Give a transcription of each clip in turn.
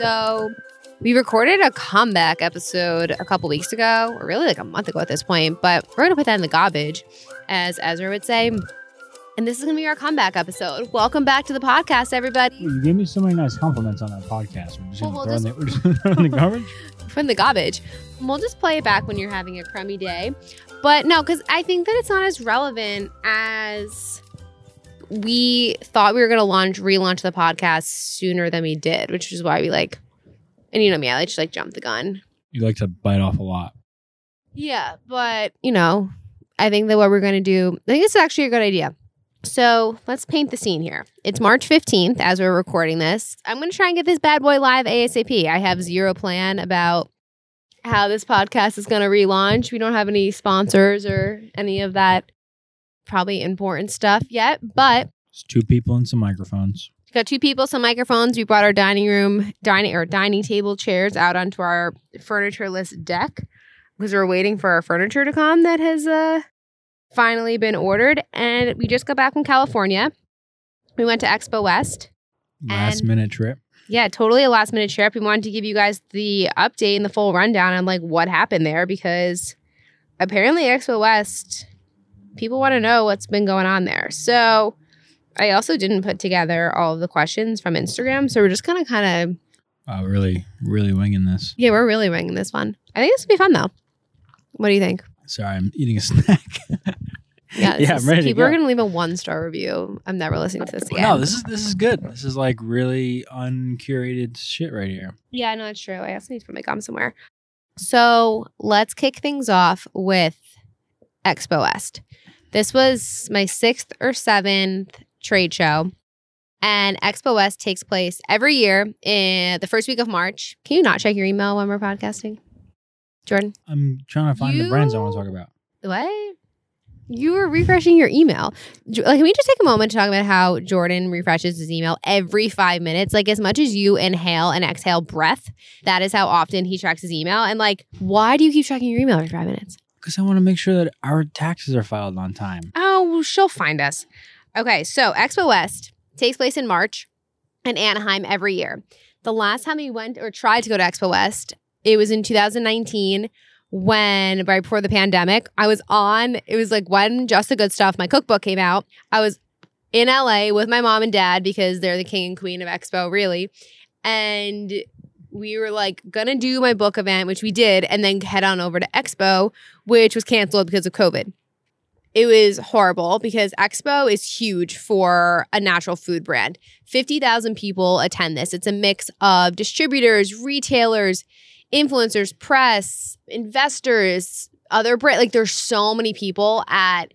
So we recorded a comeback episode a couple weeks ago, or really like a month ago at this point, but we're to put that in the garbage, as Ezra would say. And this is going to be our comeback episode. Welcome back to the podcast, everybody. You gave me so many nice compliments on that podcast. We're just gonna we'll throw, in the, we're just throw in the garbage. From the garbage. We'll just play it back when you're having a crummy day. But no, because I think that it's not as relevant as we thought we were going to launch, relaunch the podcast sooner than we did, which is why we like, and you know me, I like just like jump the gun. You like to bite off a lot. Yeah, but you know, I think that what we're going to do, I think it's actually a good idea. So let's paint the scene here. It's March 15th as we're recording this. I'm going to try and get this bad boy live ASAP. I have zero plan about how this podcast is going to relaunch. We don't have any sponsors or any of that probably important stuff yet, but It's two people and some microphones. got two people, some microphones. We brought our dining room, dining or dining table chairs out onto our furnitureless deck because we're waiting for our furniture to come that has uh finally been ordered. And we just got back from California. We went to Expo West. Last minute trip. Yeah, totally a last minute trip. We wanted to give you guys the update and the full rundown on like what happened there because apparently Expo West, people want to know what's been going on there. So I also didn't put together all of the questions from Instagram. So we're just gonna kind of uh, Wow, really, really winging this. yeah, we're really winging this one. I think this will be fun though. What do you think? Sorry, I'm eating a snack. Yeah, yeah, is- I'm ready to people go. are gonna leave a one star review. I'm never listening to this again. No, this is this is good. This is like really uncurated shit right here. Yeah, no, it's true. I also need to put my gum somewhere. So let's kick things off with Expo West. This was my sixth or seventh trade show. And Expo West takes place every year in the first week of March. Can you not check your email when we're podcasting? Jordan? I'm trying to find the brands I want to talk about. What? You were refreshing your email. Like, can we just take a moment to talk about how Jordan refreshes his email every five minutes? Like, as much as you inhale and exhale breath, that is how often he checks his email. And like, why do you keep checking your email every five minutes? Because I want to make sure that our taxes are filed on time. Oh, she'll find us. Okay, so Expo West takes place in March in Anaheim every year. The last time we went or tried to go to Expo West, it was in 2019 when right before the pandemic. I was on, it was like when Just the Good Stuff, my cookbook came out. I was in LA with my mom and dad because they're the king and queen of Expo, really. And we were like gonna do my book event, which we did, and then head on over to Expo, which was canceled because of COVID it was horrible because Expo is huge for a natural food brand. 50,000 people attend this. It's a mix of distributors, retailers, influencers, press, investors, other brand like there's so many people at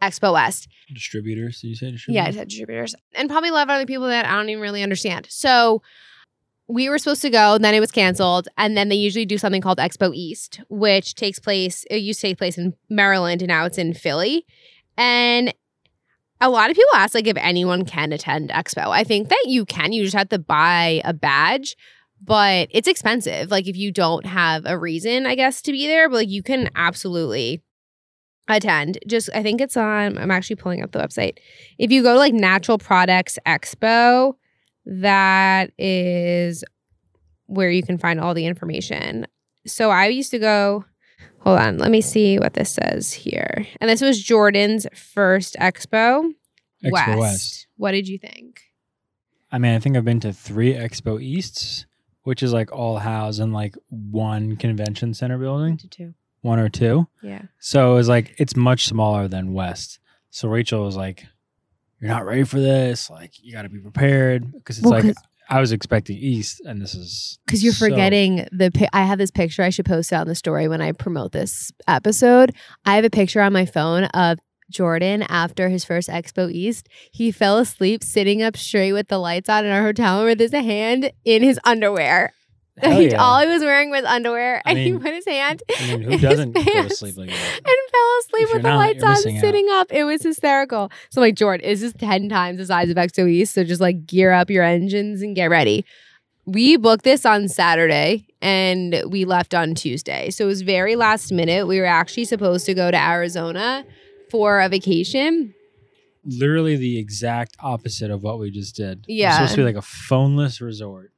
Expo West. Distributors, did you say Yeah, distributors? it's had distributors. And probably a lot of other people that I don't even really understand. So we were supposed to go, and then it was canceled. And then they usually do something called Expo East, which takes place, it used to take place in Maryland and now it's in Philly. And a lot of people ask like if anyone can attend Expo. I think that you can. You just have to buy a badge, but it's expensive. Like if you don't have a reason, I guess, to be there, but like you can absolutely attend. Just I think it's on I'm actually pulling up the website. If you go to like Natural Products Expo, that is where you can find all the information. So I used to go Hold on, let me see what this says here. And this was Jordan's first Expo, Expo West. What did you think? I mean, I think I've been to three Expo Easts, which is like all housed in like one convention center building, To two. one or two. Yeah. So it was like it's much smaller than West. So Rachel was like, "You're not ready for this. Like, you got to be prepared." Because it's Well, like I was expecting East, and this is Because you're so- forgetting the. I have this picture. I should post it on the story when I promote this episode. I have a picture on my phone of Jordan after his first Expo East. He fell asleep sitting up straight with the lights on in our hotel room with his hand in his underwear. Yeah. All he was wearing was underwear, I and he mean- put his hand I mean, in who his doesn't go to pants sleep like that? and fell asleep If with the not, lights you're on, missing out. sitting up. It was hysterical. So I'm like, Jordan, is this ten times the size of Expo East? So just like gear up your engines and get ready. We booked this on Saturday and we left on Tuesday. So it was very last minute. We were actually supposed to go to Arizona for a vacation. Literally the exact opposite of what we just did. It's Yeah. supposed to be like a phoneless resort.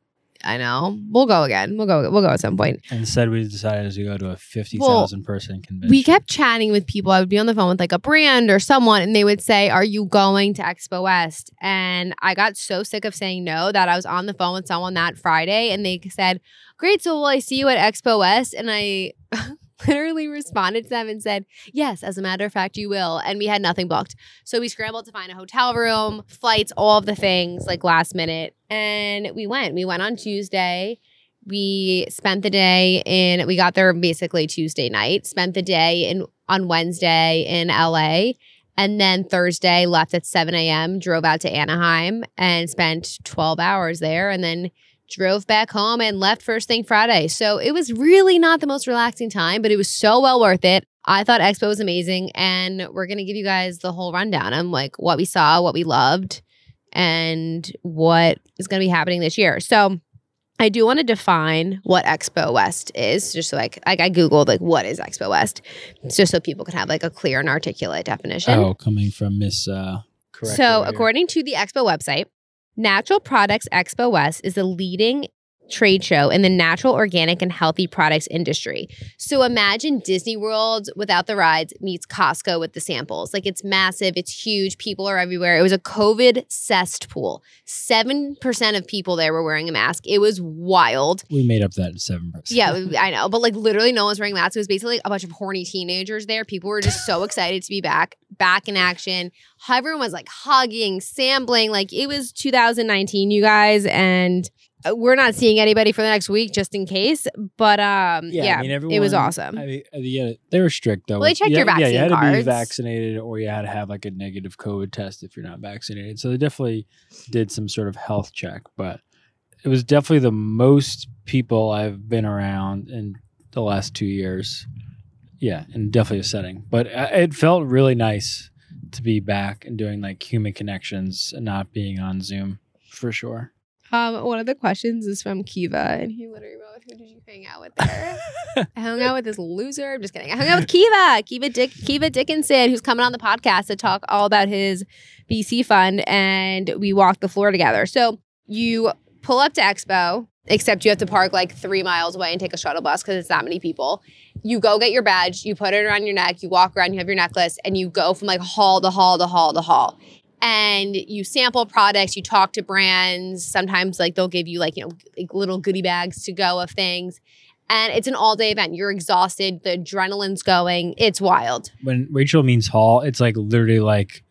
I know. We'll go again. We'll go. We'll go at some point. Instead, we decided to go to a fifty thousand person convention. We kept chatting with people. I would be on the phone with like a brand or someone, and they would say, "Are you going to Expo West?" And I got so sick of saying no that I was on the phone with someone that Friday, and they said, "Great, so will I see you at Expo West?" And I literally responded to them and said, Yes, as a matter of fact, you will. And we had nothing booked. So we scrambled to find a hotel room, flights, all of the things like last minute. And we went. We went on Tuesday. We spent the day in, we got there basically Tuesday night, spent the day in on Wednesday in LA. And then Thursday left at 7 a.m., drove out to Anaheim and spent 12 hours there. And then drove back home and left first thing Friday. So it was really not the most relaxing time, but it was so well worth it. I thought Expo was amazing, and we're gonna give you guys the whole rundown on like what we saw, what we loved, and what is gonna be happening this year. So I do want to define what Expo West is, just so like, like I googled like what is Expo West, just so people can have like a clear and articulate definition. Oh, coming from Miss. Uh, correct So, according to the Expo website, Natural Products Expo West is the leading trade show in the natural, organic, and healthy products industry. So imagine Disney World without the rides meets Costco with the samples. Like it's massive, it's huge, people are everywhere. It was a COVID cesspool. 7% of people there were wearing a mask. It was wild. we made up that seven percent. Yeah, I know. But like literally no one's wearing masks. It was basically a bunch of horny teenagers there. People were just so excited to be back, back in action. Everyone was like hugging, sampling. Like it was 2019, you guys. And we're not seeing anybody for the next week just in case. But um yeah, I mean, it was awesome. I mean, uh, yeah, they were strict though. Well, they checked yeah, your Yeah, you had vaccine to be vaccinated or you had to have like a negative COVID test if you're not vaccinated. So they definitely did some sort of health check, but it was definitely the most people I've been around in the last two years. Yeah, and definitely a setting, but uh, it felt really nice to be back and doing like human connections and not being on Zoom for sure. Um, one of the questions is from Kiva, and he literally wrote, "Who did you hang out with there?" I hung out with this loser. I'm just kidding. I hung out with Kiva, Kiva Dick, Kiva Dickinson, who's coming on the podcast to talk all about his VC fund, and we walked the floor together. So you pull up to Expo, except you have to park like three miles away and take a shuttle bus because it's that many people. You go get your badge, you put it around your neck, you walk around, you have your necklace, and you go from like hall to hall to hall to hall and you sample products, you talk to brands. Sometimes like they'll give you like, you know, like little goodie bags to go of things. And it's an all day event. You're exhausted, the adrenaline's going. It's wild. when Rachel means hall, it's like literally like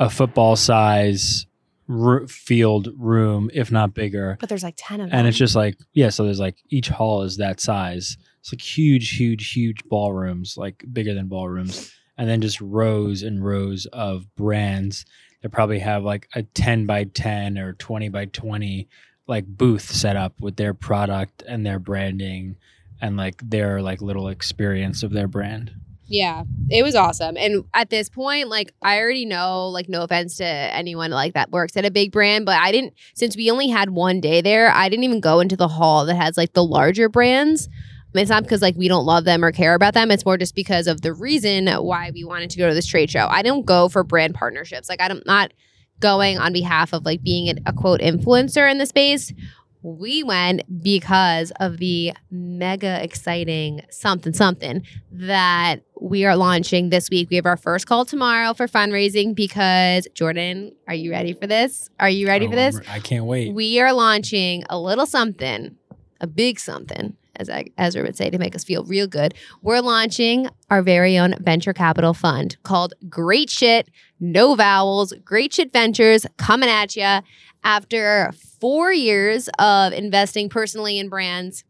a football size r- field room, if not bigger. But there's like 10 of them. And it's just like, yeah, so there's like each hall is that size. It's like huge, huge, huge ballrooms, like bigger than ballrooms. And then just rows and rows of brands that probably have like a 10 by 10 or 20 by 20 like booth set up with their product and their branding and like their like little experience of their brand. Yeah, it was awesome. And at this point, like I already know, like no offense to anyone like that works at a big brand, but I didn't since we only had one day there, I didn't even go into the hall that has like the larger brands. It's not because like we don't love them or care about them. It's more just because of the reason why we wanted to go to this trade show. I don't go for brand partnerships. Like I'm not going on behalf of like being a, a quote influencer in the space. We went because of the mega exciting something something that we are launching this week. We have our first call tomorrow for fundraising because Jordan, are you ready for this? Are you ready Oh, for this? I can't wait. We are launching a little something, a big something, as Ezra would say, to make us feel real good. We're launching our very own venture capital fund called Great Shit, no vowels, Great Shit Ventures coming at you after four years of investing personally in brands.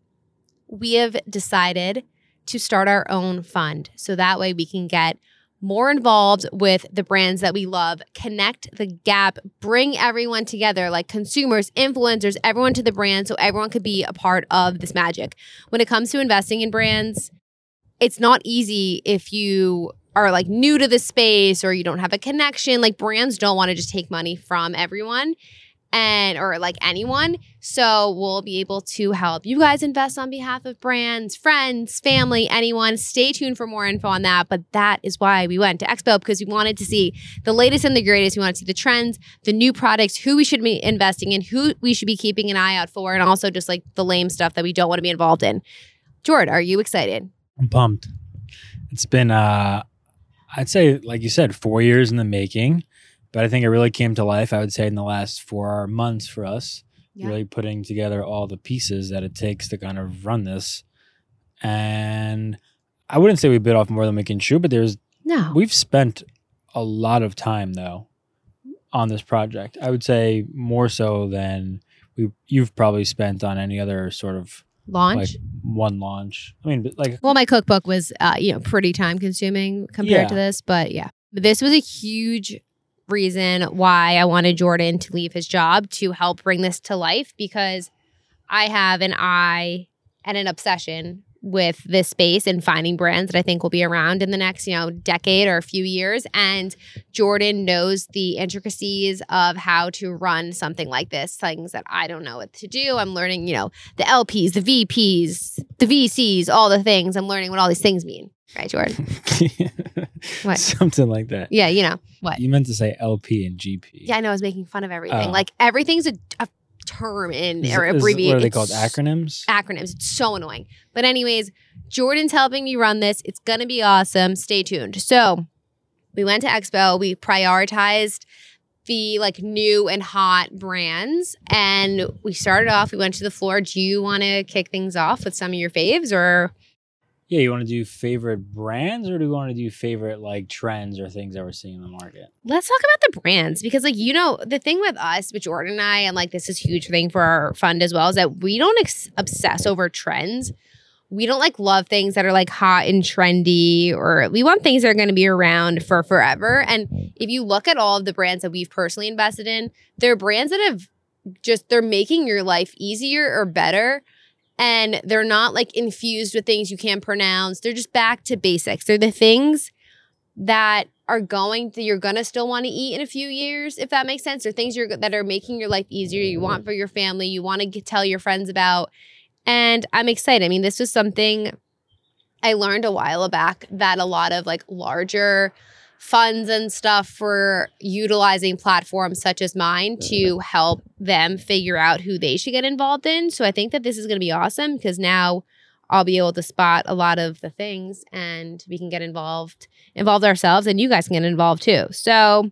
We have decided to start our own fund so that way we can get more involved with the brands that we love, connect the gap, bring everyone together, like consumers, influencers, everyone to the brand so everyone could be a part of this magic. When it comes to investing in brands, it's not easy if you are like new to the space or you don't have a connection. Like brands don't want to just take money from everyone. And or like anyone. So we'll be able to help you guys invest on behalf of brands, friends, family, anyone. Stay tuned for more info on that. But that is why we went to Expo because we wanted to see the latest and the greatest. We want to see the trends, the new products, who we should be investing in, who we should be keeping an eye out for, and also just like the lame stuff that we don't want to be involved in. Jord, are you excited? I'm pumped. It's been, uh, I'd say, like you said, four years in the making, but I think it really came to life. I would say in the last four months for us, Yeah. really putting together all the pieces that it takes to kind of run this. And I wouldn't say we bit off more than we can chew, but there's No. we've spent a lot of time though on this project. I would say more so than we you've probably spent on any other sort of Launch? like one launch. I mean, like Well, my cookbook was, uh, you know, pretty time consuming compared to this, but yeah, this was a huge reason why I wanted Jordan to leave his job to help bring this to life because I have an eye and an obsession with this space and finding brands that I think will be around in the next, you know, decade or a few years. And Jordan knows the intricacies of how to run something like this, things that I don't know what to do. I'm learning, you know, the LPs, the VPs, the VCs, all the things. I'm learning what all these things mean. Right, Jordan? What? Something like that. Yeah, you know. What? You meant to say LP and GP. Yeah, I know I was making fun of everything. Oh. Like everything's a, a term in Is- or is- abbreviation. What are they called? Acronyms? acronyms. It's so annoying. But anyways, Jordan's helping me run this. It's gonna be awesome. Stay tuned. So we went to Expo. We prioritized the like new and hot brands, and we started off. We went to the floor. Do you want to kick things off with some of your faves, or Yeah, you want to do favorite brands or do you want to do favorite like trends or things that we're seeing in the market? let's talk about the brands because like you know the thing with us with jordan and i and like this is huge thing for our fund as well is that we don't ex- obsess over trends we don't like love things that are like hot and trendy or we want things that are going to be around for forever and if you look at all of the brands that we've personally invested in they're brands that have just they're making your life easier or better and they're not like infused with things you can't pronounce. They're just back to basics. They're the things that are going to you're gonna still want to eat in a few years if that makes sense. Or things you're that are making your life easier you want for your family you want to tell your friends about. And i'm excited. I mean this was something i learned a while back that a lot of like larger funds and stuff for utilizing platforms such as mine to help them figure out who they should get involved in so i think that this is going to be awesome because now I'll be able to spot a lot of the things and we can get involved involved ourselves and you guys can get involved too. So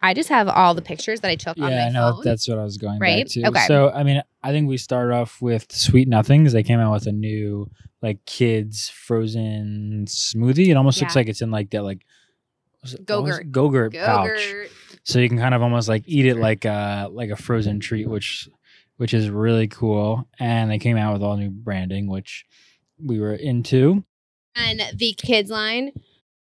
I just have all the pictures that I took on yeah, my I know phone. that's what I was going Right? back to. Okay. So I mean, I think we start off with Sweet Nothings. They came out with a new like kids frozen smoothie. It almost looks like it's in like that like was it- what was it? Go-Gurt. Go-Gurt pouch. So you can kind of almost like eat it like a like a frozen treat, which which is really cool. And they came out with all new branding, which we were into. And the kids line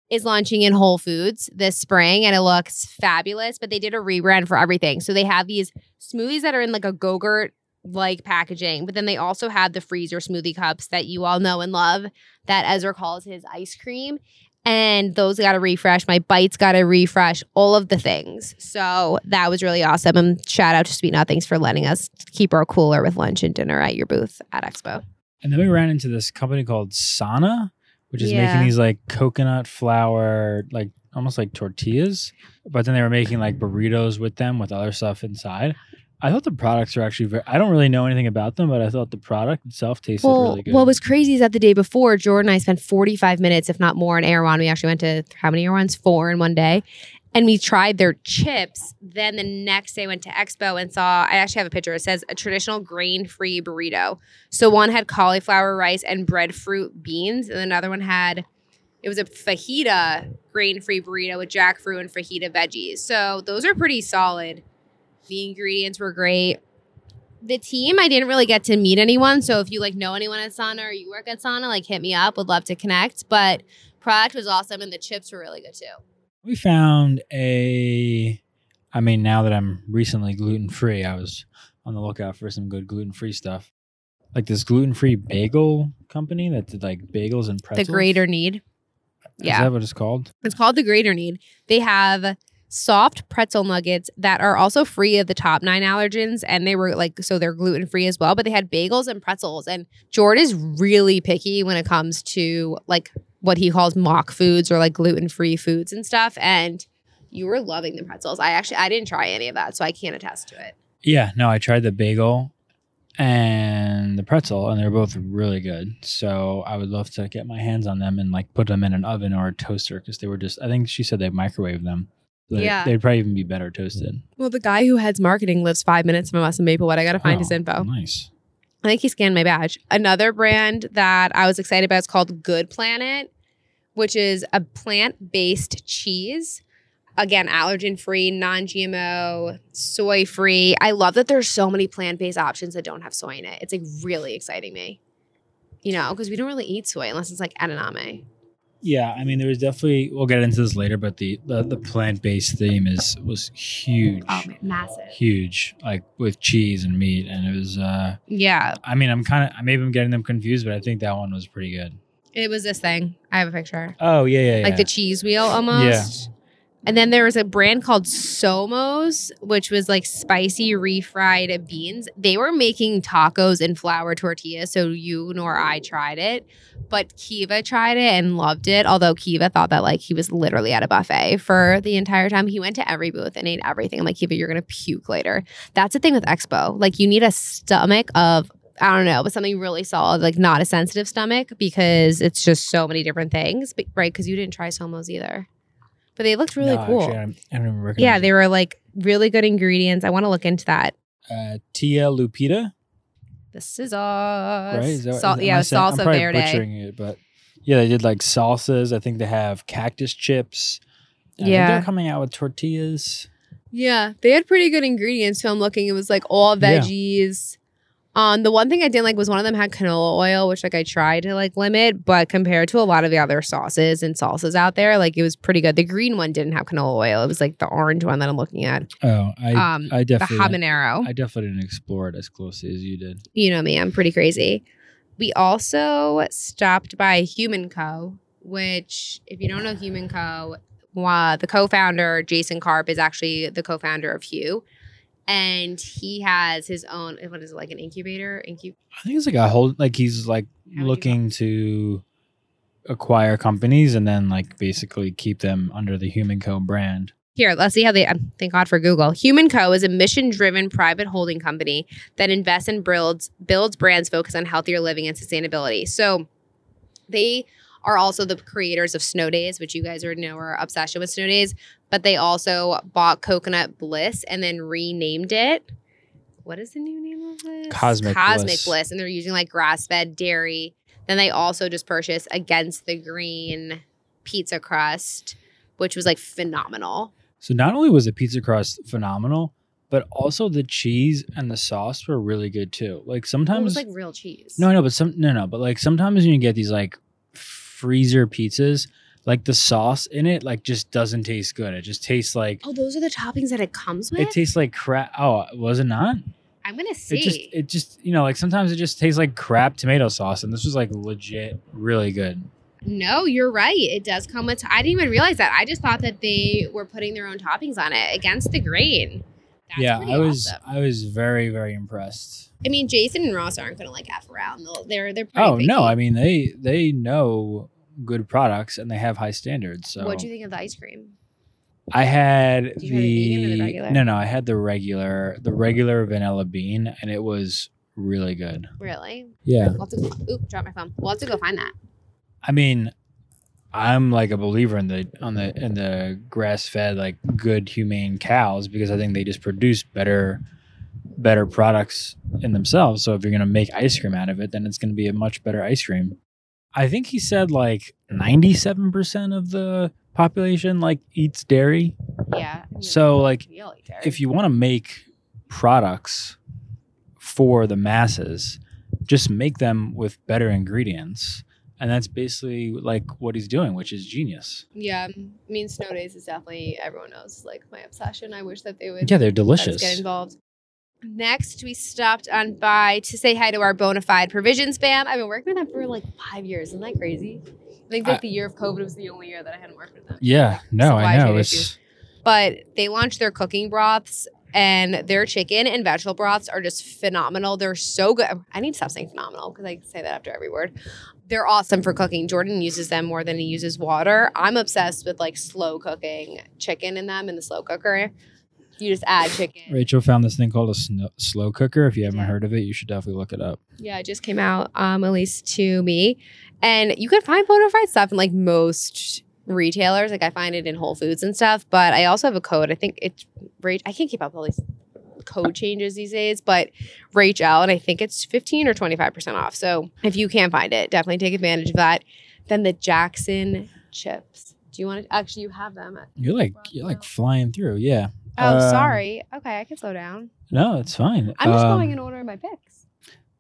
is launching in Whole Foods this spring and it looks fabulous, but they did a rebrand for everything. So they have these smoothies that are in like a Go-Gurt like packaging, but then they also have the freezer smoothie cups that you all know and love that Ezra calls his ice cream. And those got a refresh. My bites got a refresh, all of the things. So that was really awesome. And shout out to Sweet Nothings for letting us keep our cooler with lunch and dinner at your booth at Expo. And then we ran into this company called Sana, which is Yeah. making these like coconut flour, like almost like tortillas. But then they were making like burritos with them with other stuff inside. I thought the products are actually very. I don't really know anything about them, but I thought the product itself tasted Well, really good. what was crazy is that the day before, Jordan and I spent 45 minutes, if not more, in Erewhon. We actually went to how many Erewhons? Four in one day. And we tried their chips. Then the next day, went to Expo and saw. I actually have a picture. It says a traditional grain-free burrito. So one had cauliflower rice and breadfruit beans, and another one had it was a fajita grain-free burrito with jackfruit and fajita veggies. So those are pretty solid. The ingredients were great the team i didn't really get to meet anyone so if you like know anyone at sana or you work at sana like hit me up would love to connect but product was awesome and the chips were really good too we found a. I mean, now that I'm recently gluten free, I was on the lookout for some good gluten free stuff. Like this gluten free bagel company that did like bagels and pretzels. the Greater Knead Is yeah that what it's called? it's called the Greater Knead they have soft pretzel nuggets that are also free of the top nine allergens. And they were like, so they're gluten free as well, but they had bagels and pretzels. And Jordan is really picky when it comes to like what he calls mock foods or like gluten free foods and stuff. And you were loving the pretzels. I actually, I didn't try any of that, so I can't attest to it. Yeah, no, I tried the bagel and the pretzel, and they're both really good. So I would love to get my hands on them and like put them in an oven or a toaster because they were just. I think she said they microwave them. They- Yeah. they'd probably even be better toasted. Well, the guy who heads marketing lives five minutes from us in Maplewood. I got to find Oh, his info. Nice. I think he scanned my badge. Another brand that I was excited about is called Good Planet, which is a plant based cheese. Again, allergen free, non GMO, soy free. I love that there's so many plant based options that don't have soy in it. It's like really exciting me. You know, because we don't really eat soy unless it's like edamame. Yeah, I mean, there was definitely. We'll get into this later, but the the, the plant based theme is was huge, Oh, massive. huge, like with cheese and meat, and it was. uh Yeah, I mean, I'm kind of maybe I'm getting them confused, but I think that one was pretty good. it was this thing. I have a picture. Oh yeah, yeah, yeah. like the cheese wheel almost. And then there was a brand called Somos, which was like spicy refried beans. They were making tacos and flour tortillas, so you nor I tried it. But Kiva tried it and loved it. Although Kiva thought that like he was literally at a buffet for the entire time. He went to every booth and ate everything. I'm like, Kiva, you're gonna puke later. That's the thing with Expo. Like you need a stomach of I don't know, but something really solid, like not a sensitive stomach, because it's just so many different things, but, right? Because you didn't try Somos either, but they looked really No, cool. Actually, I don't, I don't even recognize yeah, they were like really good ingredients. I want to look into that. uh, Tia Lupita, The scissors, right? Is that- Sal- is- am yeah, I saying- I'm salsa probably verde. butchering it, but yeah, they did like salsas. I think they have cactus chips. And I think Yeah. they're coming out with tortillas. Yeah, they had pretty good ingredients. So I'm looking. It was like all Yeah. veggies. Um, the one thing I didn't like was one of them had canola oil, which like I tried to like limit, but compared to a lot of the other sauces and salsas out there, like it was pretty good. The green one didn't have canola oil. It was like the orange one that I'm looking at. Oh, I Um, I The definitely habanero. I definitely didn't explore it as closely as you did. you know me, I'm pretty crazy. We also stopped by Human Co, which, if you don't know Human Co, uh, the co-founder Jason Karp is actually the co-founder of Hu, and he has his own. What is it like an incubator? Incu- I think it's like a whole like he's like How looking to acquire companies and then like basically keep them under the Human Co brand. Here, let's see how they. um, Thank God for Google. Human Co is a mission-driven private holding company that invests and builds builds brands focused on healthier living and sustainability. So, they are also the creators of Snow Days, which you guys already know are obsession with Snow Days. But they also bought Coconut Bliss and then renamed it. What is the new name of this? Cosmic Cosmic Bliss. Bliss, and they're using like grass-fed dairy. Then they also just purchased Against the Grain pizza crust, which was like phenomenal. So not only was the pizza crust phenomenal, but also the cheese and the sauce were really good too. Like It sometimes was like real cheese. No, no, but some no, no, but like sometimes when you get these like freezer pizzas, like the sauce in it like just doesn't taste good. It just tastes like Oh, those are the toppings that it comes with. it tastes like crap. Oh, was it not? I'm gonna see. It just it just you know like sometimes it just tastes like crap tomato sauce, and this was like legit really good. no, you're right. It does come with. I didn't even realize that. I just thought that they were putting their own toppings on it against the grain. That's yeah, pretty I was awesome. I was very very impressed. I mean, Jason and Ross aren't gonna like f around. They'll, they're they're. Pretty Oh no. I mean they they know good products and they have high standards. So what do you think of the ice cream? I had Did you try the vegan or the no no I had the regular the regular vanilla bean and it was really good. Really? Yeah, We'll have to oop, drop my phone. We'll have to go find that. I mean, I'm like a believer in the on the in the grass fed like good humane cows because I think they just produce better better products in themselves. So if you're gonna make ice cream out of it, then it's gonna be a much better ice cream. I think he said like 97% of the population like eats dairy. Yeah. I mean, So like we all eat dairy. if you want to make products for the masses, just make them with better ingredients. And that's basically like what he's doing, which is genius. Yeah, I mean, snow days is definitely everyone knows like my obsession. I wish that they would Yeah, they're delicious. get involved. Next, we stopped on by to say hi to our bona fide provisions fam. I've been working with them for like five years. Isn't that crazy? I think like I- the year of COVID was the only year that I hadn't worked with them. Yeah, no, I know. It's. But they launched their cooking broths and their chicken and vegetable broths are just phenomenal. They're so good. I need to stop saying phenomenal because I say that after every word. They're awesome for cooking. Jordan uses them more than he uses water. I'm obsessed with like slow cooking chicken in them in the slow cooker. You just add chicken. Rachel found this thing called a slow cooker. If you haven't heard of it, you should definitely look it up. Yeah, it just came out, um, at least to me. And you can find bona fide stuff in like most retailers. Like I find it in Whole Foods and stuff. But I also have a code. I think it's Rach. I can't keep up with all these code changes these days, but Rachel, and I think it's 15 or 25% off. So if you can find it, definitely take advantage of that. Then the Jackson chips. Do you want to actually you have them? At, You're like you're like flying through. Yeah. oh, Um, sorry. Okay, I can slow down. No, it's fine. I'm just Um, going in order of my picks.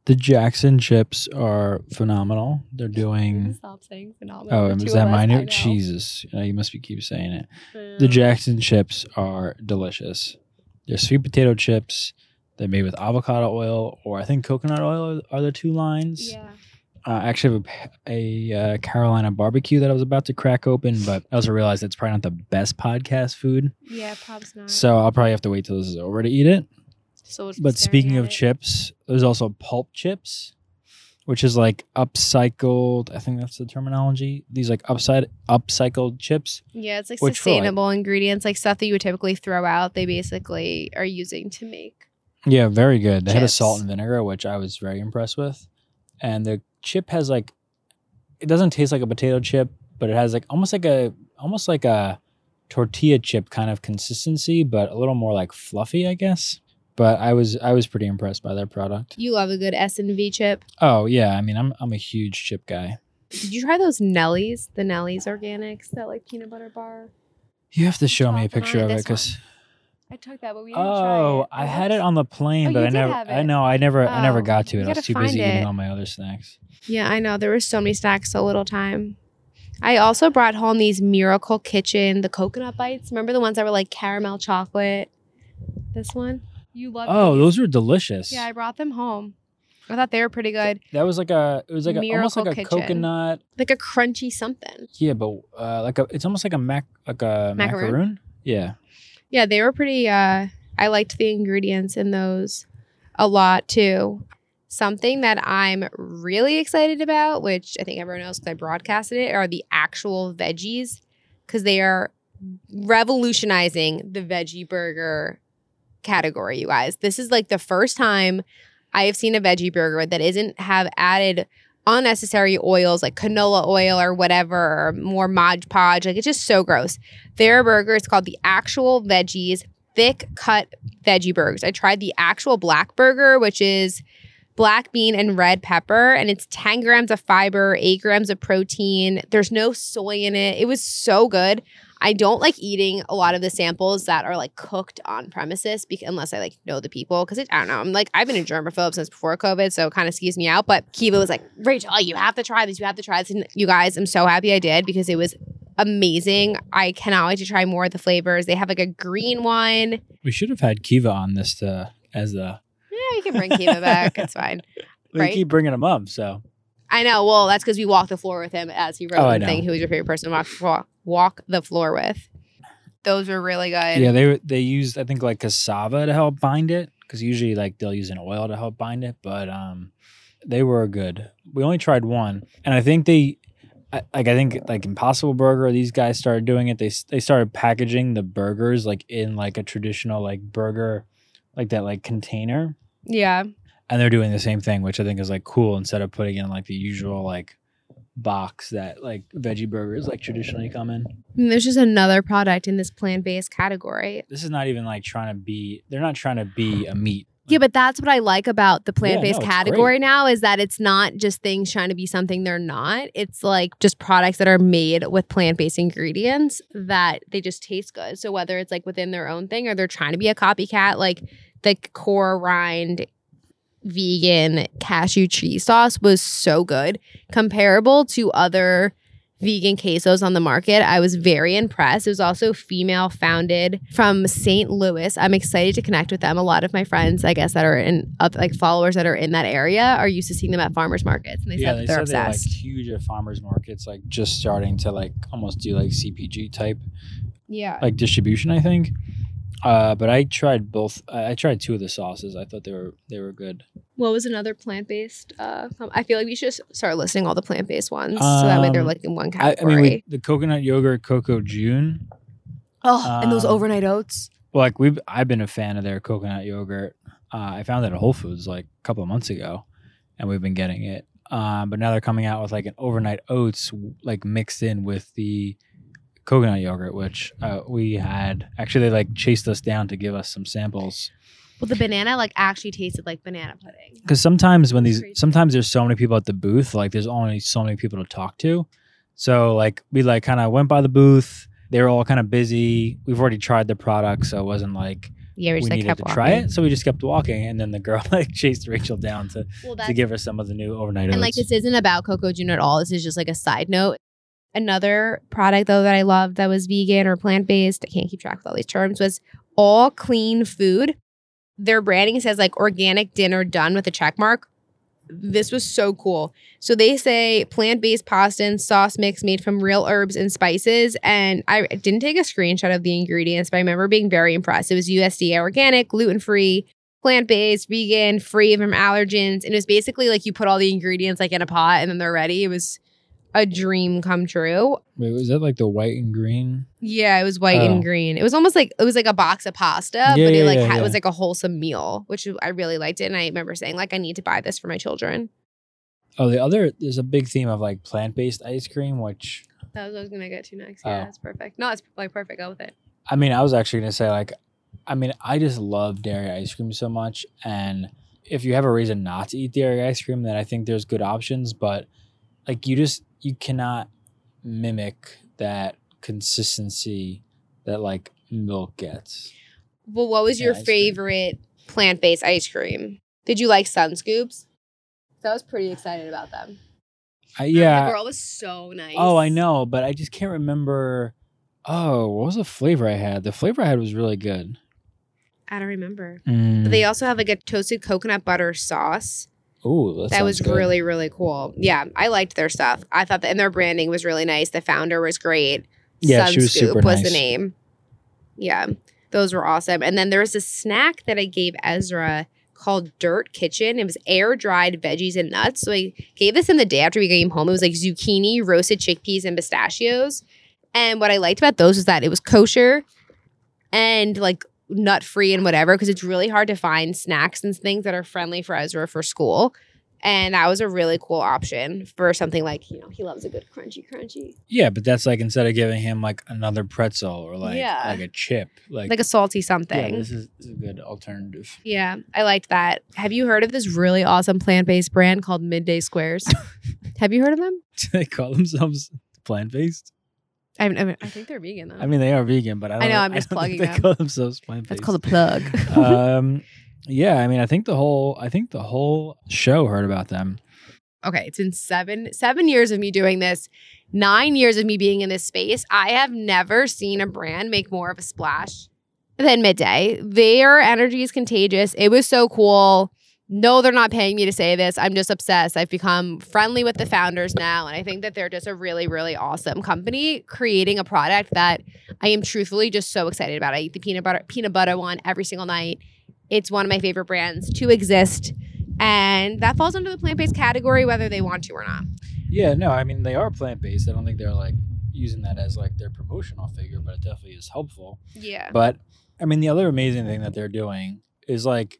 The Jackson chips are phenomenal. They're doing. Stop saying phenomenal. Oh, The and two is that of us, my I new? know. Jesus, you must be keep saying it. The Mm. Jackson chips are delicious. They're sweet potato chips. They're made with avocado oil, or I think coconut oil are the two lines. Yeah. Uh, I actually have a, a uh, Carolina barbecue that I was about to crack open, but I also realized it's probably not the best podcast food. Yeah, probs not. So I'll probably have to wait till this is over to eat it. So But speaking of it. chips, there's also pulp chips, which is like upcycled. I think that's the terminology. These like upside upcycled chips. yeah, it's like for, like- sustainable ingredients, like stuff that you would typically throw out. They basically are using to make. Yeah, very good. They had a salt and vinegar, which I was very impressed with. And the chip has like it doesn't taste like a potato chip, but it has like almost like a almost like a tortilla chip kind of consistency, but a little more like fluffy, I guess. But I was I was pretty impressed by their product. You love a good S and V chip. Oh yeah, I mean I'm I'm a huge chip guy. Did you try those Nellies? The Nellies organics, that like peanut butter bar. You have to show me a picture of it because I took that, but we didn't try oh, it. I had it on the plane, Oh, but I never I know I never I never Oh, got to it. I was too busy find eating all my other snacks. Yeah, I know. There were so many snacks, so little time. I also brought home these Miracle Kitchen, the coconut bites. Remember the ones that were like caramel chocolate? This one? You love Oh, these. those were delicious. Yeah, I brought them home. I thought they were pretty good. That was like a it was like a, almost like a Kitchen. coconut. Like a crunchy something. Yeah, but uh, like a it's almost like a mac like a Macaroon? macaroon. Yeah. Yeah, they were pretty uh I liked the ingredients in those a lot too. Something that I'm really excited about, which I think everyone knows because I broadcasted it, are the actual veggies because they are revolutionizing the veggie burger category, you guys. This is like the first time I have seen a veggie burger that isn't have added unnecessary oils like canola oil or whatever, or more Mod Podge. Like it's just so gross. Their burger is called the actual veggies thick cut veggie burgers. I tried the actual black burger, which is black bean and red pepper, and it's 10 grams of fiber, 8 grams of protein. There's no soy in it. It was so good. I don't like eating a lot of the samples that are like cooked on premises because unless I like know the people because I don't know. I'm like I've been a germaphobe since before COVID, so it kind of skews me out. But Kiva was like, Rachel, you have to try this. You have to try this. And you guys, I'm so happy I did because it was amazing. I cannot wait to try more of the flavors. They have like a green one. We should have had Kiva on this to as the Yeah, you can bring Kiva back. It's fine. we Right. keep bringing them up. So I know. Well, that's because we walked the floor with him as he wrote Oh, the thing. Who was your favorite person to walk, walk walk the floor with? Those were really good. yeah, they they used I think like cassava to help bind it because usually like they'll use an oil to help bind it, but um they were good. We only tried one, and I think they. I, like I think like Impossible Burger, these guys started doing it. They they started packaging the burgers like in like a traditional like burger, like that like container. yeah. And they're doing the same thing, which I think is like cool instead of putting in like the usual like box that like veggie burgers like traditionally come in. And there's just another product in this plant based category. This is not even like trying to be. They're not trying to be a meat. Yeah, but that's what I like about the plant based no, it's category now is that it's not just things trying to be something they're not. It's like just products that are made with plant based ingredients that they just taste good. So whether it's like within their own thing or they're trying to be a copycat, like the core rind vegan cashew cheese sauce was so good comparable to other vegan quesos on the market. I was very impressed. It was also female founded from St. Louis. I'm excited to connect with them. A lot of my friends, I guess, that are in like followers that are in that area are used to seeing them at farmers markets, and they yeah, said they they're said they're like obsessed. huge at farmers markets, like just starting to like almost do like CPG type Yeah. like distribution, I think. Uh, but I tried both. I I tried two of the sauces. I thought they were they were good. what was another plant based? Uh, I feel like we should just start listing all the plant based ones, so that way they're Um, like in one I, I category. mean, we, the coconut yogurt Coco June. oh, and those um, overnight oats. Well, like we've I've been a fan of their coconut yogurt. Uh, I found it at Whole Foods like a couple of months ago, and we've been getting it. Um, but now they're coming out with like an overnight oats like mixed in with the coconut yogurt, which uh, we had. Actually, they like chased us down to give us some samples Well, the banana like actually tasted like banana pudding. because sometimes when these sometimes there's so many people at the booth, like there's only so many people to talk to. So like we like kind of went by the booth. They were all kind of busy. We've already tried the product, so it wasn't like Yeah, we we like needed kept to walking. try it. So we just kept walking, and then the girl like chased Rachel down to Well, to give her some of the new overnight and oats. like this isn't about Coco June at all. This is just like a side note. Another product though that I loved that was vegan or plant based, I can't keep track of all these terms, was all clean food. Their branding says like organic dinner done with a check mark. This was so cool. So they say plant based pasta and sauce mix made from real herbs and spices. And I didn't take a screenshot of the ingredients, but I remember being very impressed. It was USDA organic, gluten free, plant based, vegan, free from allergens. And it was basically like you put all the ingredients like in a pot and then they're ready. It was a dream come true. Wait, was that like the white and green? Yeah, it was white Oh. and green. It was almost like it was like a box of pasta, Yeah, but it like yeah, had, it was like a wholesome meal, which I really liked it. And I remember saying like I need to buy this for my children. Oh, the other there's a big theme of like plant based ice cream, which That was what I was gonna get to next. Oh. Yeah, that's perfect. No, it's like perfect. Go with it. I mean, I was actually gonna say like, I mean, I just love dairy ice cream so much, and if you have a reason not to eat dairy ice cream, then I think there's good options. But like, you just you cannot mimic that consistency that like milk gets. Well, what was your ice cream. favorite plant based ice cream? Did you like Sun Scoops? So I was pretty excited about them. Yeah, The girl was so nice. Oh, I know, but I just can't remember. Oh, what was the flavor I had? The flavor I had was really good. I don't remember. Mm. But they also have like a toasted coconut butter sauce. Ooh, that, that was good. really really cool. Yeah i liked their stuff. I thought that and their branding was really nice. The founder was great. Yeah, she was Sunscoop super was the nice. name. Yeah those were awesome. And then there was a snack that i gave ezra called dirt kitchen. It was air dried veggies and nuts. So i gave this in the day after we came home. It was like zucchini roasted chickpeas and pistachios. And what i liked about those was that it was kosher and like nut free and whatever because it's really hard to find snacks and things that are friendly for Ezra for school. And that was a really cool option for something like, you know, he loves a good crunchy crunchy. Yeah, but that's like instead of giving him like another pretzel or like Yeah. like a chip, like, Like a salty yeah, something. this is, this is a good alternative. Yeah, I liked that. Have you heard of this really awesome plant-based brand called Midday Squares? Have you heard of them? Do they call themselves plant based? I, I, mean, I think they're vegan though. I mean, they are vegan, but I, don't know, I'm just don't think plugging They them. call themselves plant that's based. called a plug. um, yeah, I mean, I think the whole I think the whole show heard about them. okay, it's in seven seven years of me doing this, nine years of me being in this space. I have never seen a brand make more of a splash than Midday. Their energy is contagious. It was so cool. No, they're not paying me to say this. I'm just obsessed. I've become friendly with the founders now, and I think that they're just a really, really awesome company creating a product that I am truthfully just so excited about. I eat the peanut butter peanut butter one every single night. It's one of my favorite brands to exist. And that falls under the plant based category, whether they want to or not. Yeah, no, I mean they are plant based. I don't think they're like using that as like their promotional figure, but it definitely is helpful. Yeah. But I mean, the other amazing thing that they're doing is like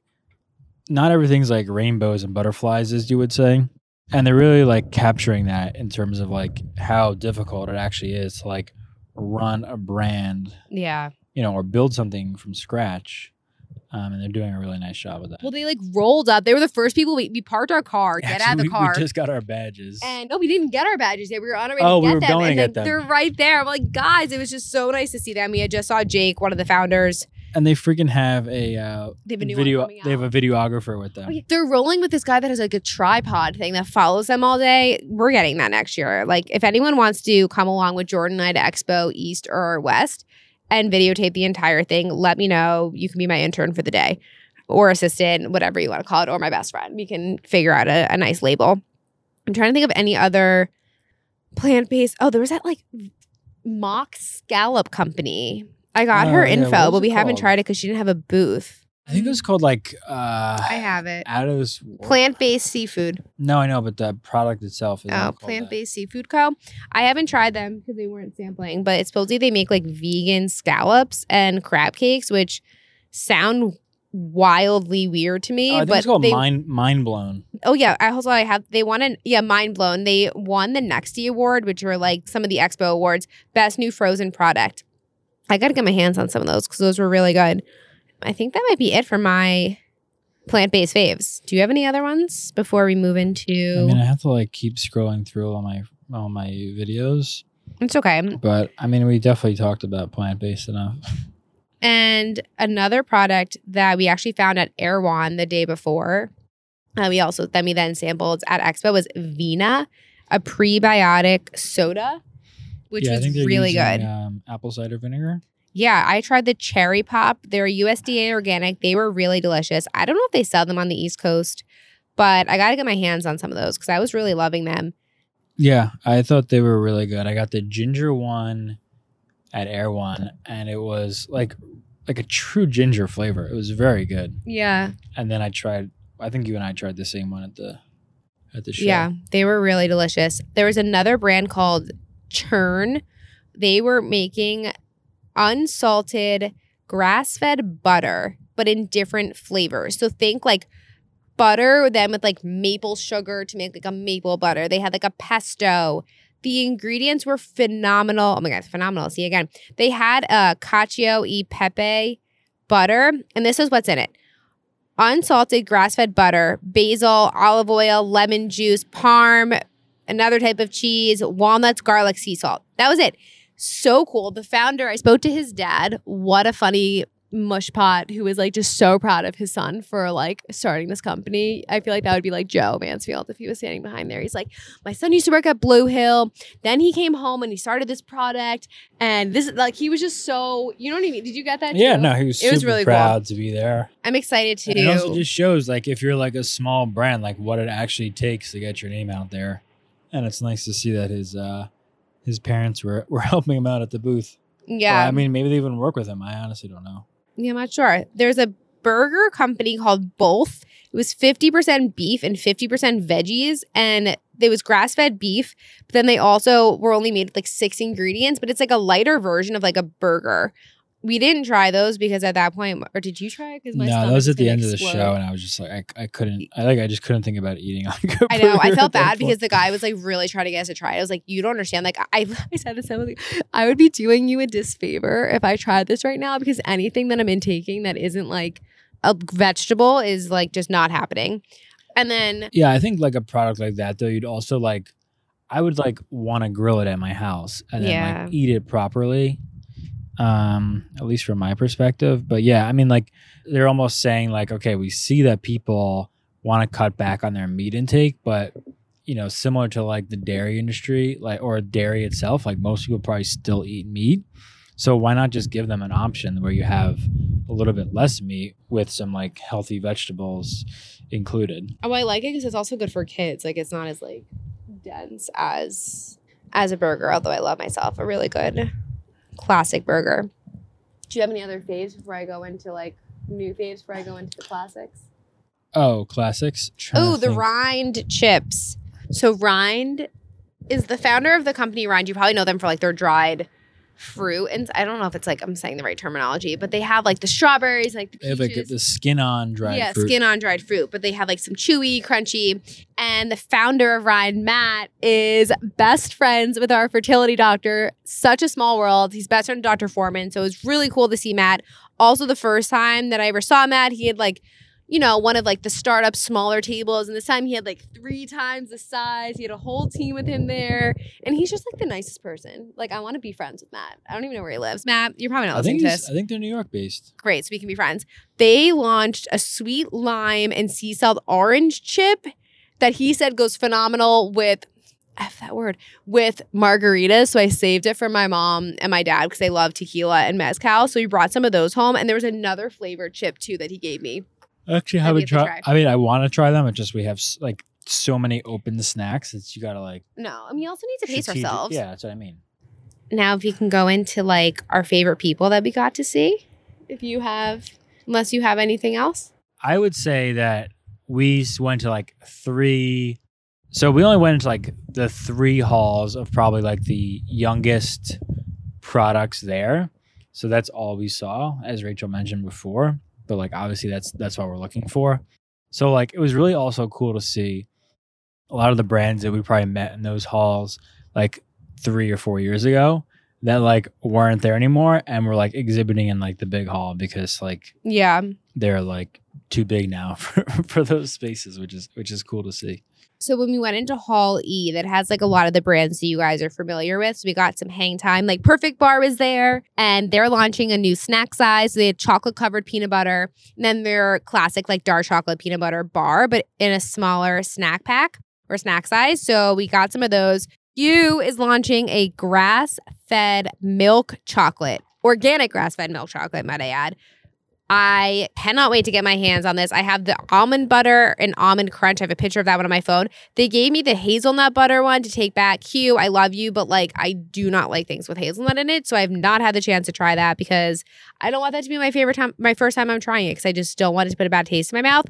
not everything's like rainbows and butterflies, as you would say. And they're really like capturing that in terms of like how difficult it actually is to like run a brand, Yeah. you know, or build something from scratch. Um, and they're doing a really nice job with that. Well, they like rolled up. They were the first people. We, we parked our car, get out of the we- car. We just got our badges. and no, we didn't get our badges yet. We were on our way Oh, to we get were them. going and then them. they're right there. I'm like, guys, it was just so nice to see them. We had just saw Jake, one of the founders. And they freaking have a uh, They have a video. They have a videographer with them. Oh, yeah. They're rolling with this guy that has like a tripod thing that follows them all day. We're getting that next year. Like, if anyone wants to come along with Jordan and I to Expo East or West and videotape the entire thing, let me know. You can be my intern for the day or assistant, whatever you want to call it, or my best friend. We can figure out a, a nice label. I'm trying to think of any other plant based. Oh, there was that like Mock Scallop Company. I got Oh, her yeah, info, but it we haven't tried it because she didn't have a booth. I think it was called like uh I have it. Addis Plant based seafood. No, I know, but the product itself is Oh, Plant Based Seafood Co. I haven't tried them because they weren't sampling, but it's supposedly they make like vegan scallops and crab cakes, which sound wildly weird to me. Oh, I think but it's called they, Mind Mind Blown. oh yeah, I also I have they won an yeah mind blown. They won the Nexty Award, which were like some of the Expo awards, best new frozen product. I got to get my hands on some of those because those were really good. I think that might be it for my plant based faves. Do you have any other ones before we move into? I mean, I have to like keep scrolling through all my all my videos, it's okay. but I mean, we definitely talked about plant based enough. And another product that we actually found at Erewhon the day before, uh, we also then we then sampled at Expo was Vina, a prebiotic soda, which yeah, was really using, good. Um, apple cider vinegar. Yeah, I tried the cherry pop. They're USDA organic. They were really delicious. I don't know if they sell them on the East Coast, but I got to get my hands on some of those because I was really loving them. Yeah, I thought they were really good. I got the ginger one at Erewhon, and it was like like a true ginger flavor. It was very good. Yeah. And then I tried. I think you and I tried the same one at the at the show. Yeah, they were really delicious. There was another brand called Churn. They were making unsalted grass fed butter, but in different flavors. So think like butter, then with like maple sugar to make like a maple butter. They had like a pesto. The ingredients were phenomenal. Oh my God, phenomenal. See again. They had a cacio e pepe butter, and this is what's in it unsalted grass fed butter, basil, olive oil, lemon juice, parm, another type of cheese, walnuts, garlic, sea salt. That was it. So cool. The founder, I spoke to his dad. What a funny mush pot who was like just so proud of his son for like starting this company. I feel like that would be like Joe Mansfield if he was standing behind there. He's like, my son used to work at Blue Hill. Then he came home and he started this product. And this like he was just so you know what I mean? Did you get that? Yeah, too? no, he was It was super really cool. proud to be there. I'm excited to And it also just shows like if you're like a small brand, like what it actually takes to get your name out there. And it's nice to see that his uh his parents were, were helping him out at the booth. Yeah. Or, I mean maybe they even work with him. I honestly don't know. Yeah, I'm not sure. There's a burger company called Both. It was 50% beef and 50% veggies. And it was grass fed beef. But then they also were only made with like six ingredients, but it's like a lighter version of like a burger. We didn't try those because at that point, or did you try? Because No, that was at the end of the show and I was just like I, I couldn't I like I just couldn't think about eating a I know. I felt bad because the guy was like really trying to get us to try it. I was like, you don't understand. Like, I, I said this, I was like, I would be doing you a disfavor if I tried this right now because anything that I'm intaking that isn't like a vegetable is like just not happening. And then, Yeah, I think like a product like that though, you'd also like I would like want to grill it at my house and then Yeah. like eat it properly. Um, at least from my perspective. But yeah, I mean like they're almost saying like, okay, we see that people want to cut back on their meat intake, but you know, similar to like the dairy industry, like or dairy itself, like most people probably still eat meat. So why not just give them an option where you have a little bit less meat with some like healthy vegetables included? oh, I like it because it's also good for kids. Like, it's not as like dense as as a burger. Although I love myself a really good classic burger. Do you have any other faves before I go into like new faves before I go into the classics? Oh, classics. Oh, the think. Rind chips. So Rind is the founder of the company Rind. You probably know them for like their dried fruit, and I don't know if it's like I'm saying the right terminology, but they have like the strawberries, like the They have like the skin on dried yeah, fruit. skin on dried fruit, but they have like some chewy, crunchy. And the founder of Rind, Matt, is best friends with our fertility doctor. Such a small world. He's best friend with Dr. Foreman. So it was really cool to see Matt. Also, the first time that I ever saw Matt, he had like, you know, one of like the startup smaller tables. And this time he had like three times the size. He had a whole team with him there. And he's just like the nicest person. Like, I want to be friends with Matt. I don't even know where he lives. Matt, you're probably not I listening think to this I think they're New York based. great, so we can be friends. They launched a sweet lime and sea salt orange chip that he said goes phenomenal with F that word with margaritas. So I saved it for my mom and my dad because they love tequila and mezcal. So we brought some of those home, and there was another flavor chip too that he gave me. I actually haven't have to tried. try. I mean, I want to try them. It's just we have like so many open snacks. It's you gotta like No, I mean, you also need to pace strategic- ourselves. Yeah, that's what I mean. now if you can go into like our favorite people that we got to see. If you have, unless you have anything else. I would say that we went to like three. So we only went into like the three halls of probably like the youngest products there. So that's all we saw, as Rachel mentioned before. But like obviously that's that's what we're looking for. So like it was really also cool to see a lot of the brands that we probably met in those halls like three or four years ago that like weren't there anymore and were like exhibiting in like the big hall because like Yeah. they're like too big now for, for those spaces, which is which is cool to see. So when we went into Hall E, that has like a lot of the brands that you guys are familiar with, so we got some hang time. Like Perfect Bar was there, and they're launching a new snack size. They had chocolate covered peanut butter, and then their classic like dark chocolate peanut butter bar, but in a smaller snack pack or snack size. So we got some of those. Hu is launching a grass fed milk chocolate, organic grass fed milk chocolate, might I add. I cannot wait to get my hands on this. I have the almond butter and almond crunch. I have a picture of that one on my phone. They gave me the hazelnut butter one to take back. Hu, I love you, but like I do not like things with hazelnut in it. So I've not had the chance to try that because I don't want that to be my favorite time, my first time I'm trying it because I just don't want it to put a bad taste in my mouth.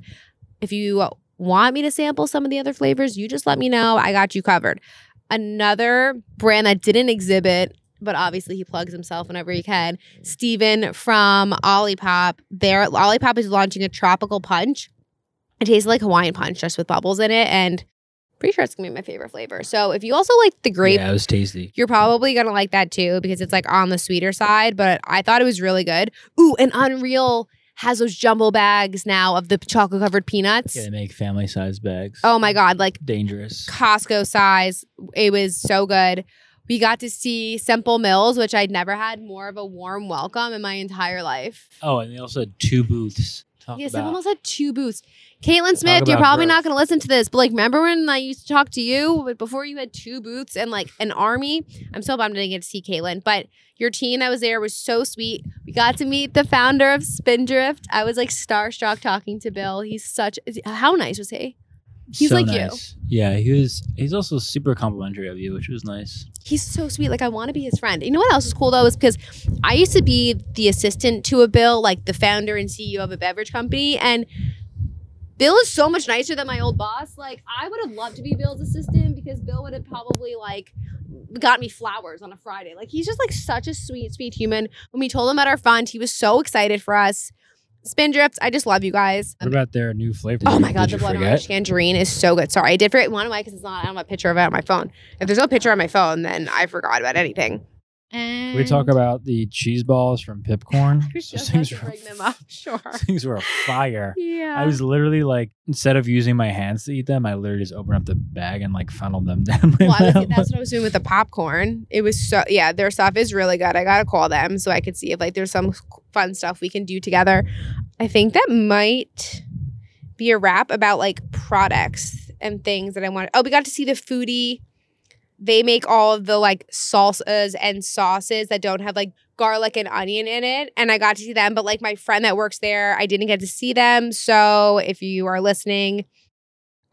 If you want me to sample some of the other flavors, you just let me know. I got you covered. Another brand that didn't exhibit, but obviously he plugs himself whenever he can. Steven from Olipop. There, Olipop is launching a tropical punch. It tastes like Hawaiian punch just with bubbles in it, and pretty sure it's gonna be my favorite flavor. So if you also like the grape, Yeah, it was tasty. you're probably gonna like that too because it's like on the sweeter side. But I thought it was really good. Ooh, and Unreal has those jumbo bags now of the chocolate covered peanuts. Yeah, they make family size bags. Oh my god, like dangerous. Costco size. It was so good. We got to see Simple Mills, which I'd never had more of a warm welcome in my entire life. Oh, and they also had two booths. Talk Yeah, Simple Mills had two booths. Katlin Smith, you're probably not going to listen to this, but like, remember when I used to talk to you, but before you had two booths and like an army? I'm so bummed I didn't get to see Katlin, but your team that was there was so sweet. We got to meet the founder of Spindrift. I was like starstruck talking to Bill. He's such, how nice was he? He's So like you. Yeah, he was. He's also super complimentary of you, which was nice. He's so sweet. Like I want to be his friend. You know what else is cool though is because I used to be the assistant to a Bill, like the founder and CEO of a beverage company, and Bill is so much nicer than my old boss. Like I would have loved to be Bill's assistant because Bill would have probably like got me flowers on a Friday. Like he's just like such a sweet, sweet human. When we told him about our fund, he was so excited for us. Spindrifts, I just love you guys. What about their new flavor? Oh my god, did the you blood forget? orange tangerine is so good. Sorry, I did forget one of my because it's not. I don't have a picture of it on my phone. If there's no picture on my phone, then I forgot about anything. And Can we talk about the cheese balls from Pipcorn? Those things were bring them up. Sure. those things were fire. Yeah. I was literally like, instead of using my hands to eat them, I literally just opened up the bag and like funneled them down my well, I was, that's what I was doing with the popcorn. It was so yeah, their stuff is really good. I gotta call them so I could see if like there's some fun stuff we can do together. I think that might be a wrap about like products and things that I want. Oh, we got to see the Fody. They make all of the like salsas and sauces that don't have like garlic and onion in it. And I got to see them, but like my friend that works there, I didn't get to see them. So if you are listening,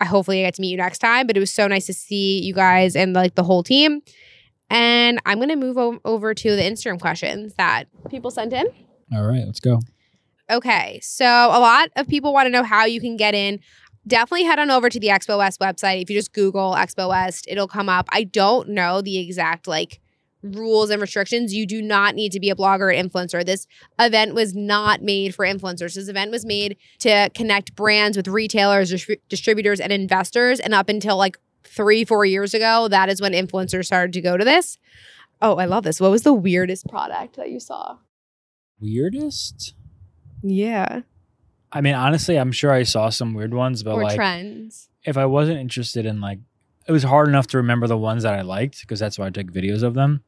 I hopefully I get to meet you next time. But it was so nice to see you guys and like the whole team. And I'm gonna move o- over to the Instagram questions that people sent in. All right, let's go. Okay, so a lot of people want to know how you can get in. Definitely head on over to the Expo West website. If you just Google Expo West, it'll come up. I don't know the exact like rules and restrictions. You do not need to be a blogger or influencer. This event was not made for influencers. This event was made to connect brands with retailers, distri- distributors, and investors. And up until like three, four years ago, that is when influencers started to go to this. Oh, I love this. What was the weirdest product that you saw? Weirdest? Yeah. I mean, honestly, I'm sure I saw some weird ones, but or like, trends. if I wasn't interested in like, it was hard enough to remember the ones that I liked because that's why I took videos of them.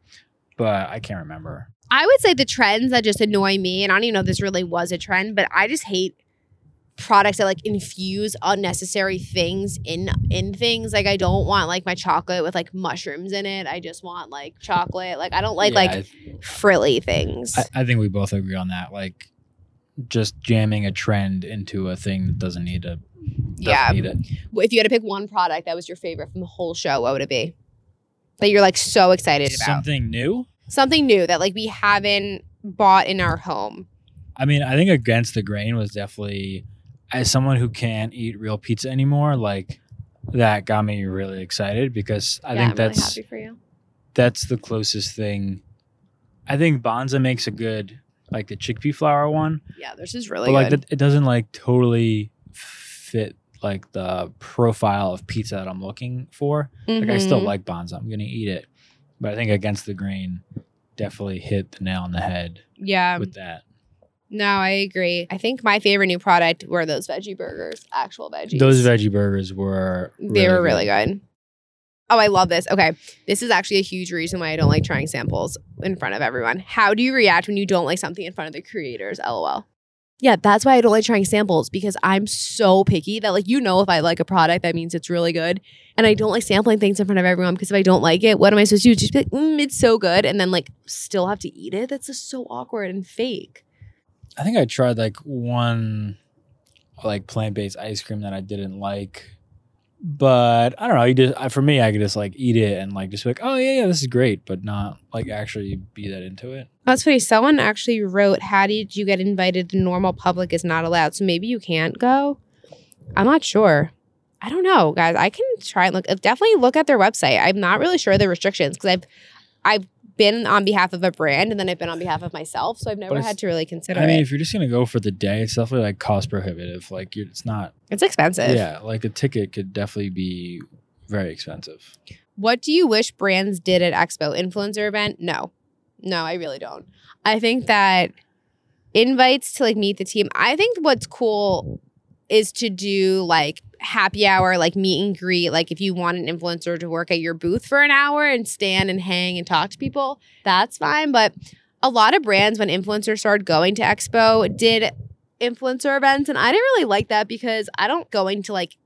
But I can't remember. I would say the trends that just annoy me, and I don't even know if this really was a trend, but I just hate products that like infuse unnecessary things in in things. Like I don't want like my chocolate with like mushrooms in it. I just want like chocolate. Like I don't like Yeah, like frilly things. I, I think we both agree on that. Like, just jamming a trend into a thing that doesn't need to. Doesn't Yeah. Need it. if you had to pick one product that was your favorite from the whole show, what would it be? That you're like so excited about. Something new. something new that like we haven't bought in our home. I mean, I think Against the Grain was definitely as someone who can't eat real pizza anymore, like that got me really excited because I yeah, think I'm that's really happy for you. that's the closest thing. I think Banza makes a good like the chickpea flour one, Yeah, this is really but like good. that, it doesn't like totally fit like the profile of pizza that I'm looking for. Like I still Mhm. like Banza. I'm gonna eat it, but I think Against the Grain definitely hit the nail on the head yeah. with that. No, I agree. I think my favorite new product were those veggie burgers, actual veggies. Those veggie burgers were They were really good. Oh, I love this. Okay. This is actually a huge reason why I don't like trying samples in front of everyone. How do you react when you don't like something in front of the creators? LOL. Yeah, that's why I don't like trying samples because I'm so picky that, like, you know, if I like a product, that means it's really good. And I don't like sampling things in front of everyone because if I don't like it, what am I supposed to do? Just be like, mm, it's so good. And then, like, still have to eat it? That's just so awkward and fake. I think I tried like one like plant based ice cream that I didn't like, but I don't know. You just I, for me, I could just like eat it and like just be like, oh yeah, yeah, this is great, but not like actually be that into it. That's funny. Someone actually wrote, How did you get invited? The normal public is not allowed. So maybe you can't go. I'm not sure. I don't know, guys. I can try and look. Definitely look at their website. I'm not really sure the restrictions because I've I've been on behalf of a brand and then I've been on behalf of myself. So I've never had to really consider I mean, it. if you're just gonna go for the day, it's definitely like cost prohibitive. Like you're, it's not. It's expensive. Yeah, like a ticket could definitely be very expensive. What do you wish brands did at Expo? Influencer event? No. No, I really don't. I think that invites to like meet the team. I think what's cool is to do like happy hour, like meet and greet. Like if you want an influencer to work at your booth for an hour and stand and hang and talk to people, that's fine. But a lot of brands, when influencers started going to Expo, did influencer events. And I didn't really like that because I don't going to like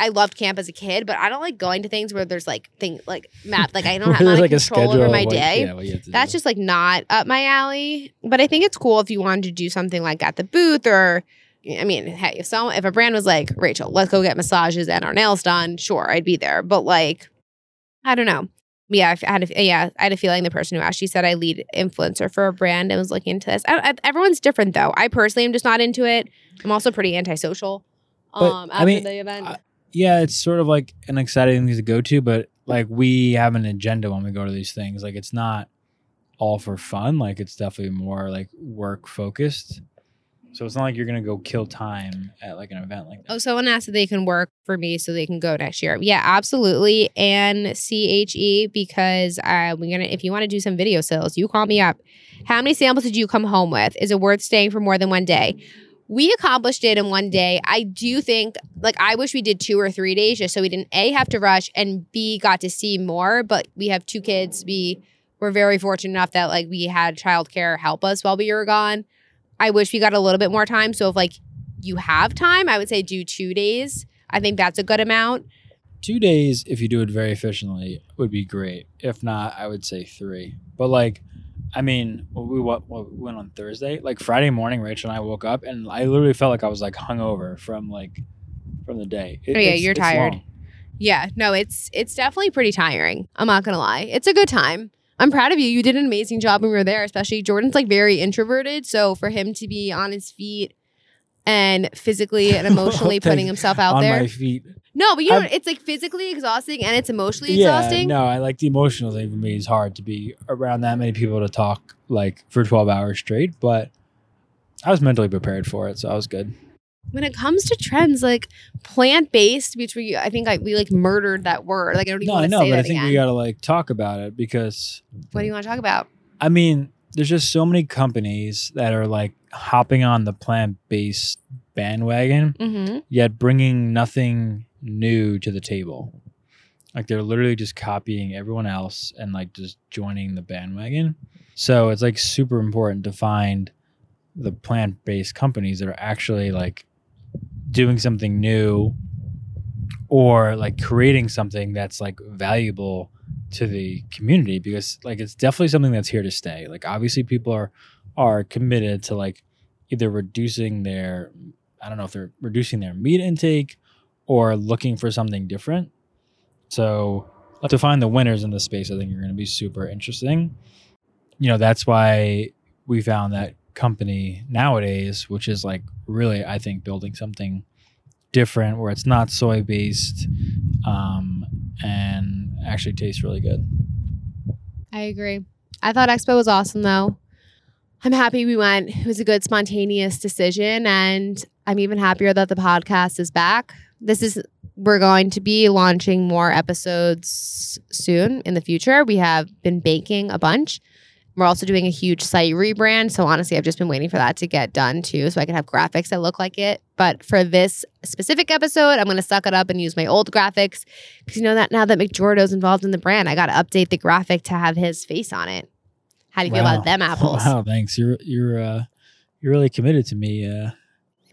I loved camp as a kid, but I don't like going to things where there's like thing like map like I don't have like a control over my what- day. yeah, what you have to That's just like not up my alley. But I think it's cool if you wanted to do something like at the booth or I mean, hey, if so if a brand was like, Rachel, let's go get massages and our nails done, sure, I'd be there. But like, I don't know. Yeah, I had a, yeah, I had a feeling the person who asked, she said I lead influencer for a brand and was looking into this. I, I, everyone's different though. I personally am just not into it. I'm also pretty antisocial. But, Um, I after mean, the event, I- yeah, it's sort of like an exciting thing to go to, but like we have an agenda when we go to these things. Like it's not all for fun. Like it's definitely more like work focused. So it's not like you're gonna go kill time at like an event like that. Oh, someone asked if they can work for me so they can go next year. Yeah, absolutely. And CHE because uh, we're gonna. If you want to do some video sales, you call me up. How many samples did you come home with? Is it worth staying for more than one day? We accomplished it in one day. I do think, like, I wish we did two or three days just so we didn't a have to rush and b got to see more. But we have two kids. We were very fortunate enough that like we had childcare help us while we were gone. I wish we got a little bit more time. So if like you have time, I would say do two days. I think that's a good amount. Two days, if you do it very efficiently, would be great. If not, I would say three. But like, I mean, we what, we went on Thursday. Like Friday morning, Rachel and I woke up, and I literally felt like I was like hungover from like from the day. It- Oh, yeah, you're tired. long. Yeah, no, it's it's definitely pretty tiring. I'm not gonna lie. It's a good time. I'm proud of you. You did an amazing job when we were there, especially Jordan's like very introverted. So for him to be on his feet and physically and emotionally putting himself out on there. my feet. no, but you know, I'm- it's like physically exhausting and it's emotionally Yeah, exhausting. no, I like the emotional thing for me is hard to be around that many people to talk like for 12 hours straight, but I was mentally prepared for it, so I was good. When it comes to trends like plant based, which we I think I, we like murdered that word. Like I don't even No, I want to know, but that I think again. we got to like talk about it because what do you want to talk about? I mean, there's just so many companies that are like hopping on the plant-based bandwagon, Mm-hmm. yet bringing nothing new to the table. Like they're literally just copying everyone else and like just joining the bandwagon. So it's like super important to find the plant-based companies that are actually like doing something new or like creating something that's like valuable to the community because like it's definitely something that's here to stay. Like obviously people are are committed to like either reducing their I don't know if they're reducing their meat intake or looking for something different. So to find the winners in this space, I think are going to be super interesting. you know, that's why we found that company nowadays, which is like really, I think, building something different where it's not soy based um, and actually tastes really good. I agree. I thought Expo was awesome though. I'm happy we went. It was a good spontaneous decision and I'm even happier that the podcast is back. This is we're going to be launching more episodes soon in the future. We have been baking a bunch. We're also doing a huge site rebrand. So honestly, I've just been waiting for that to get done too, so I can have graphics that look like it. But for this specific episode, I'm going to suck it up and use my old graphics because you know that now that McJordo's involved in the brand, I got to update the graphic to have his face on it. How do you feel about them apples? Wow, thanks. You're you're uh, you're really committed to me. Uh,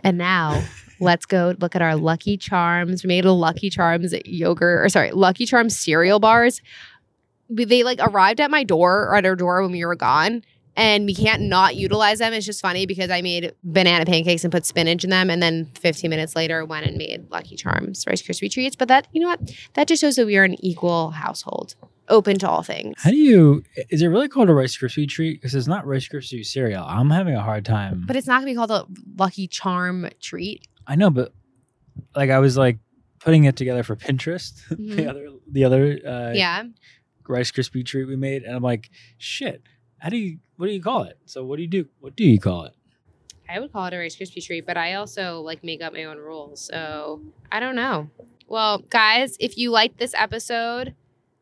And now let's go look at our Lucky Charms. We made a Lucky Charms yogurt, or sorry, Lucky Charms cereal bars. They like arrived at my door or at our door when we were gone. And we can't not utilize them. It's just funny because I made banana pancakes and put spinach in them. And then 15 minutes later, went and made Lucky Charms Rice Krispie treats. But that, you know what? That just shows that we are an equal household, open to all things. how do you? Is it really called a Rice Krispie treat? Because it's not Rice Krispie cereal. I'm having a hard time. But it's not going to be called a Lucky Charm treat. I know, but like I was like putting it together for Pinterest, the Mhm. other the other uh, Yeah. Rice Krispie treat we made, and I'm like, shit. How do you? What do you call it? So what do you do? What do you call it? I would call it a Rice Krispie treat, but I also like make up my own rules. So I don't know. Well, guys, if you liked this episode,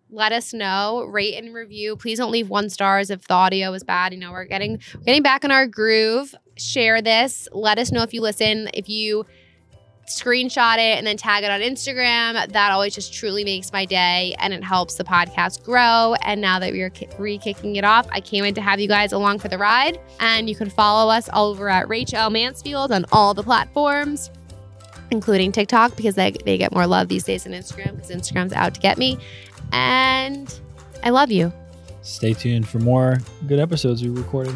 let us know. Rate and review. Please don't leave one stars if the audio is bad. You know, we're getting we're getting back in our groove. Share this. Let us know if you listen. If you screenshot it and then tag it on Instagram, that always just truly makes my day and it helps the podcast grow. And now that we are re-kicking it off, I can't wait to have you guys along for the ride. And you can follow us over at Rachel Mansfield on all the platforms, including TikTok, because they, they get more love these days than Instagram, because Instagram's out to get me. And I love you. Stay tuned for more good episodes we recorded.